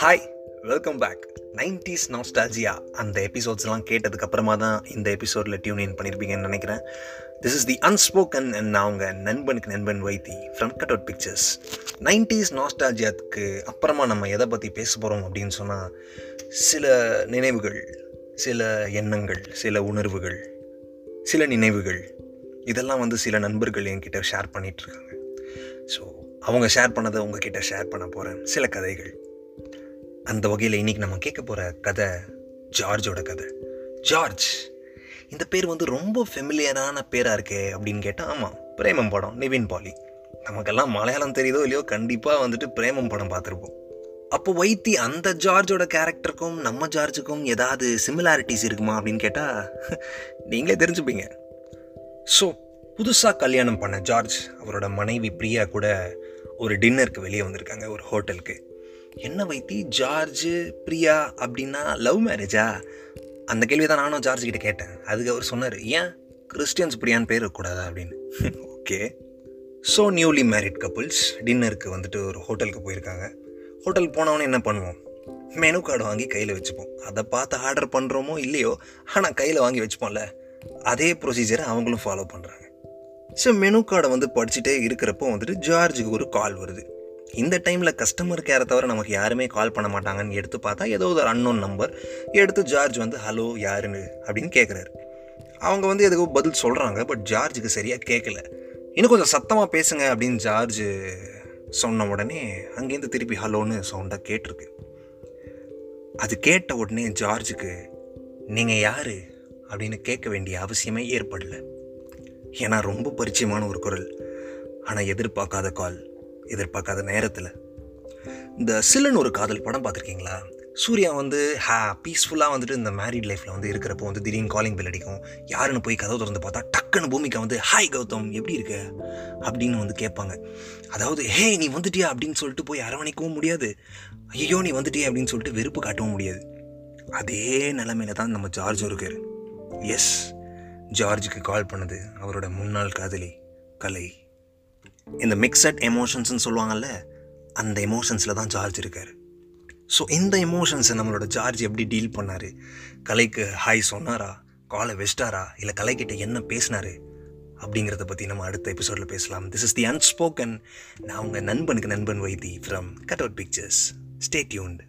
Hi welcome back nineties nostalgia அந்த எபிசோட்ஸ்லாம் கேட்டதுக்கு அப்புறமா தான் இந்த எபிசோடில் டியூன் இன் பண்ணியிருப்பீங்கன்னு நினைக்கிறேன். திஸ் இஸ் தி அன்ஸ்போக்கன் நான் அவங்க நண்பனுக்கு நண்பன் Vaithi from cut out pictures nineties நாஸ்டால்ஜியாவுக்கு அப்புறமா நம்ம எதை பற்றி பேச போகிறோம் அப்படின்னு சொன்னால் சில நினைவுகள் சில எண்ணங்கள் சில உணர்வுகள் சில நினைவுகள் இதெல்லாம் வந்து சில நண்பர்கள் என்கிட்ட ஷேர் பண்ணிகிட்ருக்காங்க ஸோ அவங்க ஷேர் பண்ணதை உங்ககிட்ட ஷேர் பண்ண போகிறேன் சில கதைகள். அந்த வகையில் இன்றைக்கி நம்ம கேட்க போகிற கதை ஜார்ஜோட கதை. ஜார்ஜ் இந்த பேர் வந்து ரொம்ப ஃபெமிலியரான பேராக இருக்கே அப்படின்னு கேட்டால் ஆமாம் பிரேமம் படம் நிவின் பாலி. நமக்கெல்லாம் மலையாளம் தெரியுதோ இல்லையோ கண்டிப்பாக வந்துட்டு பிரேமம் படம் பார்த்துருப்போம். அப்போ வைத்தி அந்த ஜார்ஜோட கேரக்டருக்கும் நம்ம ஜார்ஜுக்கும் ஏதாவது சிமிலாரிட்டிஸ் இருக்குமா அப்படின்னு கேட்டால் நீங்களே தெரிஞ்சுப்பீங்க. ஸோ புதுசாக கல்யாணம் பண்ண ஜார்ஜ் அவரோட மனைவி பிரியா கூட ஒரு டின்னருக்கு வெளியே வந்திருக்காங்க ஒரு ஹோட்டலுக்கு. என்ன வைத்தி ஜார்ஜ் பிரியா அப்படின்னா லவ் மேரேஜா? அந்த கேள்வி தான் நானும் ஜார்ஜ் கிட்ட கேட்டேன். அதுக்கு அவர் சொன்னார் ஏன் கிறிஸ்டியன்ஸ் பிரியான்னு பேர் இருக்கக்கூடாதா? அப்படின்னு. Okay. So newly married couples டின்னருக்கு வந்துட்டு ஒரு ஹோட்டலுக்கு போயிருக்காங்க. ஹோட்டல் போனவொன்னே என்ன பண்ணுவோம்? மெனு கார்டு வாங்கி கையில் வச்சுப்போம். அதை பார்த்து ஆர்டர் பண்ணுறோமோ இல்லையோ ஆனால் கையில் வாங்கி வச்சுப்போம்ல. அதே ப்ரொசீஜரை அவங்களும் ஃபாலோ பண்ணுறாங்க ஸோ மெனு கார்டை வந்து படிச்சுட்டே இருக்கிறப்போ வந்துட்டு ஜார்ஜுக்கு ஒரு கால் வருது. இந்த டைமில் கஸ்டமர் கேரை தவிர நமக்கு யாருமே கால் பண்ண மாட்டாங்கன்னு எடுத்து பார்த்தா ஏதோ ஒரு அன்னோன் நம்பர் எடுத்து ஜார்ஜ் வந்து ஹலோ யாருன்னு? அப்படின்னு கேட்குறாரு அவங்க வந்து எதுக்கோ பதில் சொல்கிறாங்க பட் ஜார்ஜுக்கு சரியாக கேட்கல இன்னும் கொஞ்சம் சத்தமாக பேசுங்க அப்படின்னு ஜார்ஜ் சொன்ன உடனே அங்கேருந்து திருப்பி ஹலோன்னு சவுண்டாக கேட்டிருக்கு. அது கேட்ட உடனே ஜார்ஜுக்கு நீங்கள் யார்? அப்படின்னு கேட்க வேண்டிய அவசியமே ஏற்படல. ஏன்னா ரொம்ப பரிச்சயமான ஒரு குரல். ஆனால் எதிர்பார்க்காத கால் எதிர்பார்க்காத நேரத்தில். இந்த சில்லன் ஒரு காதல் படம் பார்த்துருக்கீங்களா? சூர்யா வந்து ஹா பீஸ்ஃபுல்லாக வந்துட்டு இந்த மேரிட் லைஃப்பில் வந்து இருக்கிறப்போ வந்து திடீர்னு காலிங் பில் அடிக்கும். யாருன்னு போய் கதவு திறந்து பார்த்தா டக்குன்னு பூமிக்கா வந்து ஹாய் கௌதம் எப்படி இருக்க? அப்படின்னு வந்து கேட்பாங்க. அதாவது ஹே நீ வந்துட்டியா? அப்படின்னு சொல்லிட்டு போய் அரவணைக்கவும் முடியாது. ஐயோ நீ வந்துட்டியா? அப்படின்னு சொல்லிட்டு வெறுப்பு காட்டவும் முடியாது. அதே நிலமையில தான் நம்ம ஜார்ஜும் இருக்கார். எஸ் ஜார்ஜுக்கு கால் பண்ணது அவரோட முன்னாள் காதலி கலை. இந்த மிக்சட் எமோஷன்ஸ்னு சொல்லுவாங்கல்ல அந்த எமோஷன்ஸில் தான் ஜார்ஜ் இருக்கார். ஸோ இந்த எமோஷன்ஸை நம்மளோட ஜார்ஜ் எப்படி டீல் பண்ணார்? கலைக்கு ஹாய் சொன்னாரா? காலை வெஸ்டாரா இல்லை கலைக்கிட்ட என்ன பேசினாரு? அப்படிங்கிறத பற்றி நம்ம அடுத்த எபிசோடில் பேசலாம். திஸ் இஸ் தி அன்ஸ்போக்கன் நான் உங்கள் நண்பனுக்கு நண்பன் Vaithi from cut out pictures stay tuned